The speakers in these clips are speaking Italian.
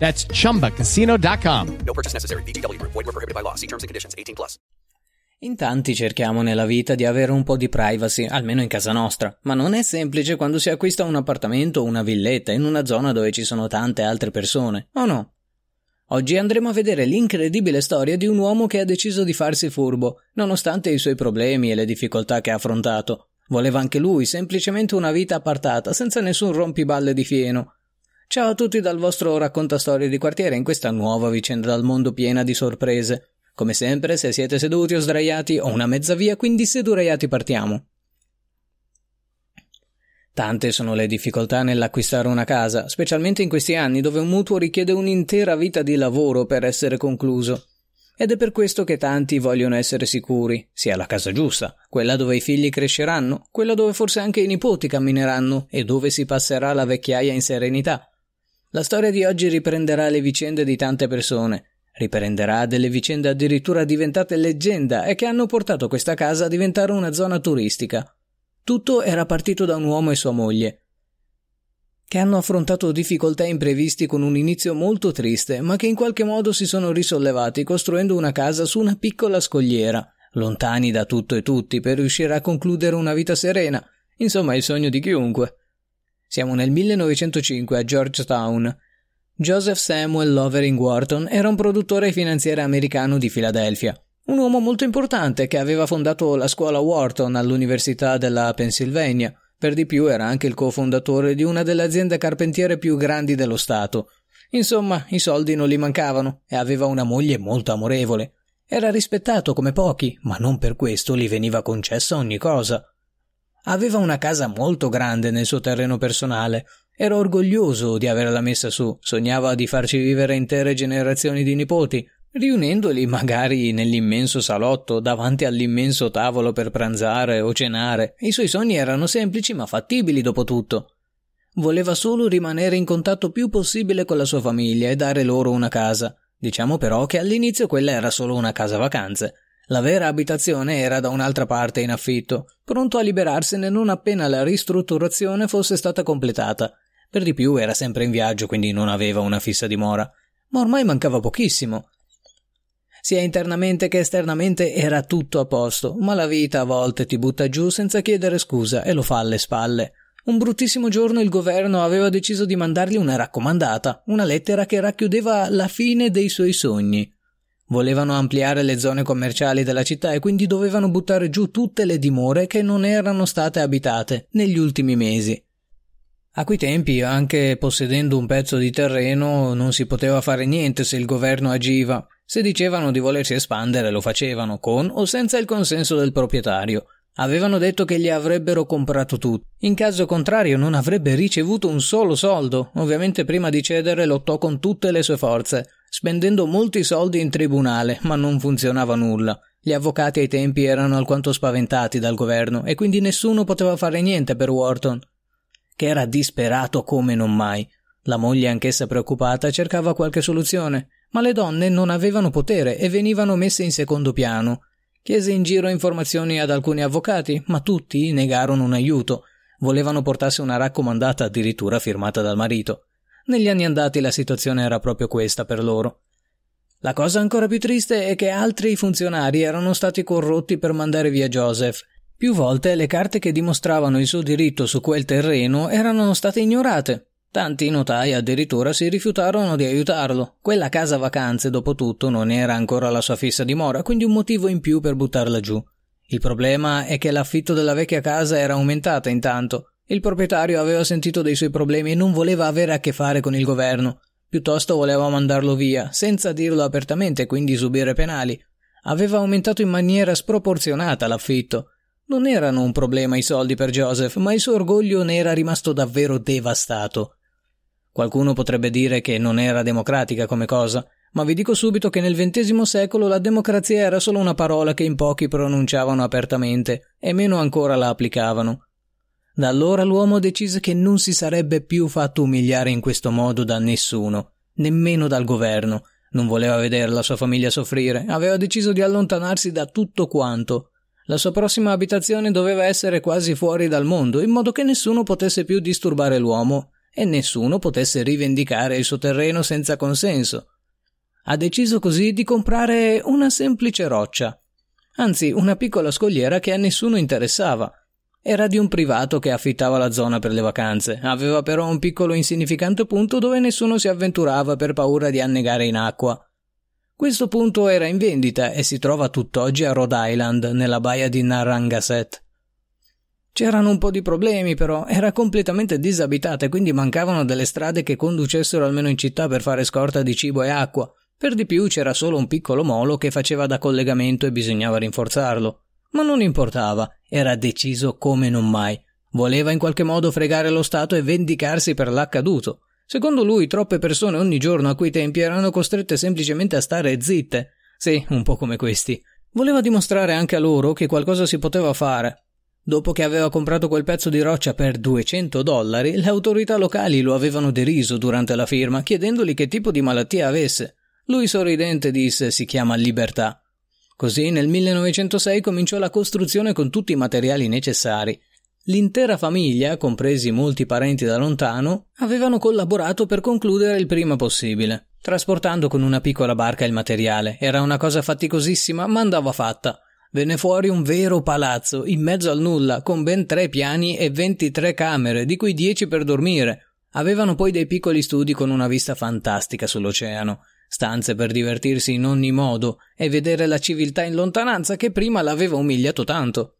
That's chumbacasino.com. No purchase necessary. VGW. Void were prohibited by law. See terms and conditions. 18 plus. In tanti cerchiamo nella vita di avere un po' di privacy, almeno in casa nostra, ma non è semplice quando si acquista un appartamento o una villetta in una zona dove ci sono tante altre persone, o no? Oggi andremo a vedere l'incredibile storia di un uomo che ha deciso di farsi furbo, nonostante i suoi problemi e le difficoltà che ha affrontato. Voleva anche lui semplicemente una vita appartata, senza nessun rompiballe di fieno. Ciao a tutti dal vostro raccontastorie di quartiere in questa nuova vicenda dal mondo piena di sorprese. Come sempre, se siete seduti o sdraiati ho una mezza via, quindi seduraiati partiamo. Tante sono le difficoltà nell'acquistare una casa, specialmente in questi anni dove un mutuo richiede un'intera vita di lavoro per essere concluso. Ed è per questo che tanti vogliono essere sicuri, sia la casa giusta, quella dove i figli cresceranno, quella dove forse anche i nipoti cammineranno e dove si passerà la vecchiaia in serenità. La storia di oggi riprenderà le vicende di tante persone, riprenderà delle vicende addirittura diventate leggenda e che hanno portato questa casa a diventare una zona turistica. Tutto era partito da un uomo e sua moglie, che hanno affrontato difficoltà imprevisti con un inizio molto triste, ma che in qualche modo si sono risollevati costruendo una casa su una piccola scogliera, lontani da tutto e tutti, per riuscire a concludere una vita serena. Insomma, il sogno di chiunque. Siamo nel 1905 a Georgetown. Joseph Samuel Lovering Wharton era un produttore e finanziere americano di Filadelfia. Un uomo molto importante che aveva fondato la scuola Wharton all'Università della Pennsylvania. Per di più era anche il cofondatore di una delle aziende carpentiere più grandi dello Stato. Insomma, i soldi non gli mancavano e aveva una moglie molto amorevole. Era rispettato come pochi, ma non per questo gli veniva concessa ogni cosa. Aveva una casa molto grande nel suo terreno personale. Era orgoglioso di averla messa su, sognava di farci vivere intere generazioni di nipoti, riunendoli magari nell'immenso salotto davanti all'immenso tavolo per pranzare o cenare. I suoi sogni erano semplici ma fattibili dopo tutto. Voleva solo rimanere in contatto più possibile con la sua famiglia e dare loro una casa. Diciamo però che all'inizio quella era solo una casa vacanze. La vera abitazione era da un'altra parte in affitto, pronto a liberarsene non appena la ristrutturazione fosse stata completata. Per di più era sempre in viaggio, quindi non aveva una fissa dimora. Ma ormai mancava pochissimo. Sia internamente che esternamente era tutto a posto, ma la vita a volte ti butta giù senza chiedere scusa e lo fa alle spalle. Un bruttissimo giorno il governo aveva deciso di mandargli una raccomandata, una lettera che racchiudeva la fine dei suoi sogni. Volevano ampliare le zone commerciali della città e quindi dovevano buttare giù tutte le dimore che non erano state abitate negli ultimi mesi. A quei tempi, anche possedendo un pezzo di terreno, non si poteva fare niente se il governo agiva. Se dicevano di volersi espandere, lo facevano, con o senza il consenso del proprietario. Avevano detto che gli avrebbero comprato tutto. In caso contrario non avrebbe ricevuto un solo soldo. Ovviamente prima di cedere lottò con tutte le sue forze spendendo molti soldi in tribunale, ma non funzionava nulla. Gli avvocati ai tempi erano alquanto spaventati dal governo e quindi nessuno poteva fare niente per Wharton, che era disperato come non mai. La moglie, anch'essa preoccupata, cercava qualche soluzione, ma le donne non avevano potere e venivano messe in secondo piano. Chiese in giro informazioni ad alcuni avvocati, ma tutti negarono un aiuto. Volevano portarsi una raccomandata addirittura firmata dal marito. Negli anni andati la situazione era proprio questa per loro. La cosa ancora più triste è che altri funzionari erano stati corrotti per mandare via Joseph. Più volte le carte che dimostravano il suo diritto su quel terreno erano state ignorate. Tanti notai addirittura si rifiutarono di aiutarlo. Quella casa vacanze, dopo tutto, non era ancora la sua fissa dimora, quindi un motivo in più per buttarla giù. Il problema è che l'affitto della vecchia casa era aumentato intanto. Il proprietario aveva sentito dei suoi problemi e non voleva avere a che fare con il governo. Piuttosto voleva mandarlo via, senza dirlo apertamente, quindi subire penali. Aveva aumentato in maniera sproporzionata l'affitto. Non erano un problema i soldi per Joseph, ma il suo orgoglio ne era rimasto davvero devastato. Qualcuno potrebbe dire che non era democratica come cosa, ma vi dico subito che nel XX secolo la democrazia era solo una parola che in pochi pronunciavano apertamente e meno ancora la applicavano. Da allora l'uomo decise che non si sarebbe più fatto umiliare in questo modo da nessuno, nemmeno dal governo. Non voleva vedere la sua famiglia soffrire, aveva deciso di allontanarsi da tutto quanto. La sua prossima abitazione doveva essere quasi fuori dal mondo, in modo che nessuno potesse più disturbare l'uomo e nessuno potesse rivendicare il suo terreno senza consenso. Ha deciso così di comprare una semplice roccia, anzi una piccola scogliera che a nessuno interessava. Era di un privato che affittava la zona per le vacanze, aveva però un piccolo insignificante punto dove nessuno si avventurava per paura di annegare in acqua. Questo punto era in vendita e si trova tutt'oggi a Rhode Island, nella baia di Narragansett. C'erano un po' di problemi, però era completamente disabitata e quindi mancavano delle strade che conducessero almeno in città per fare scorta di cibo e acqua. Per di più c'era solo un piccolo molo che faceva da collegamento e bisognava rinforzarlo. Ma non importava, era deciso come non mai. Voleva in qualche modo fregare lo Stato e vendicarsi per l'accaduto. Secondo lui, troppe persone ogni giorno a quei tempi erano costrette semplicemente a stare zitte. Sì, un po' come questi. Voleva dimostrare anche a loro che qualcosa si poteva fare. Dopo che aveva comprato quel pezzo di roccia per 200 dollari, le autorità locali lo avevano deriso durante la firma, chiedendogli che tipo di malattia avesse. Lui sorridente disse si chiama libertà. Così nel 1906 cominciò la costruzione con tutti i materiali necessari. L'intera famiglia, compresi molti parenti da lontano, avevano collaborato per concludere il prima possibile, trasportando con una piccola barca il materiale. Era una cosa faticosissima, ma andava fatta. Venne fuori un vero palazzo, in mezzo al nulla, con ben tre piani e 23 camere, di cui 10 per dormire. Avevano poi dei piccoli studi con una vista fantastica sull'oceano, stanze per divertirsi in ogni modo e vedere la civiltà in lontananza che prima l'aveva umiliato tanto.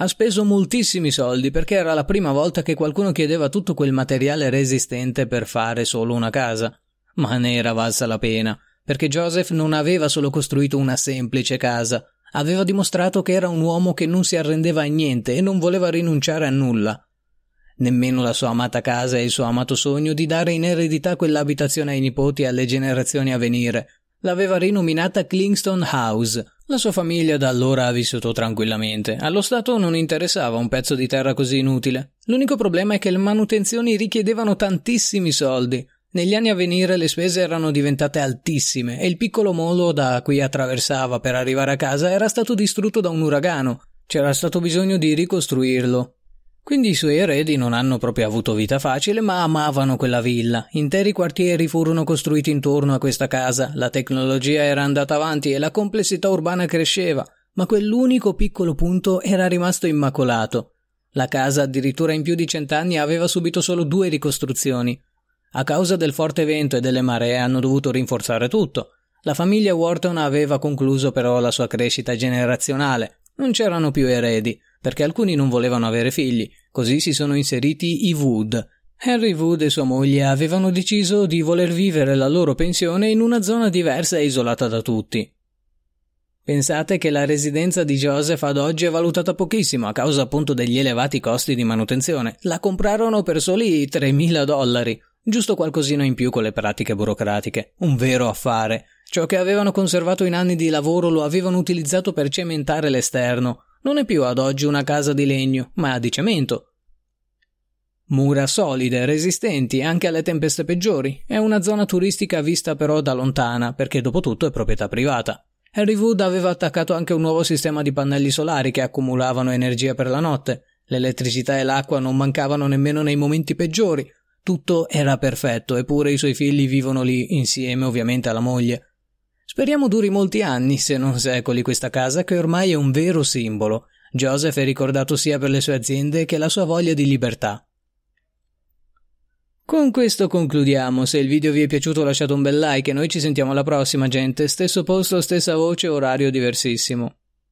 Ha speso moltissimi soldi perché era la prima volta che qualcuno chiedeva tutto quel materiale resistente per fare solo una casa. Ma ne era valsa la pena, perché Joseph non aveva solo costruito una semplice casa, Aveva dimostrato che era un uomo che non si arrendeva a niente e non voleva rinunciare a nulla. Nemmeno la sua amata casa e il suo amato sogno di dare in eredità quell'abitazione ai nipoti e alle generazioni a venire. L'aveva rinominata Clingston House. La sua famiglia da allora ha vissuto tranquillamente. Allo Stato non interessava un pezzo di terra così inutile. L'unico problema è che le manutenzioni richiedevano tantissimi soldi. Negli anni a venire le spese erano diventate altissime e il piccolo molo da cui attraversava per arrivare a casa era stato distrutto da un uragano. C'era stato bisogno di ricostruirlo. Quindi i suoi eredi non hanno proprio avuto vita facile, ma amavano quella villa. Interi quartieri furono costruiti intorno a questa casa, la tecnologia era andata avanti e la complessità urbana cresceva, ma quell'unico piccolo punto era rimasto immacolato. La casa, addirittura in più di cent'anni, aveva subito solo due ricostruzioni, a causa del forte vento e delle maree hanno dovuto rinforzare tutto. La famiglia Wharton aveva concluso però la sua crescita generazionale. Non c'erano più eredi, perché alcuni non volevano avere figli, così si sono inseriti i Wood. Henry Wood e sua moglie avevano deciso di voler vivere la loro pensione in una zona diversa e isolata da tutti. Pensate che la residenza di Joseph ad oggi è valutata pochissimo a causa appunto degli elevati costi di manutenzione. La comprarono per soli 3.000 dollari. Giusto qualcosina in più con le pratiche burocratiche. Un vero affare. Ciò che avevano conservato in anni di lavoro lo avevano utilizzato per cementare l'esterno. Non è più ad oggi una casa di legno, ma di cemento. Mura solide, resistenti anche alle tempeste peggiori. È una zona turistica vista però da lontana, perché dopo tutto è proprietà privata. Harry Wood aveva attaccato anche un nuovo sistema di pannelli solari che accumulavano energia per la notte. L'elettricità e l'acqua non mancavano nemmeno nei momenti peggiori, tutto era perfetto, eppure i suoi figli vivono lì insieme ovviamente alla moglie. Speriamo duri molti anni, se non secoli, questa casa che ormai è un vero simbolo. Joseph è ricordato sia per le sue aziende che la sua voglia di libertà. Con questo concludiamo. Se il video vi è piaciuto lasciate un bel like e noi ci sentiamo alla prossima, gente. Stesso posto, stessa voce, orario diversissimo.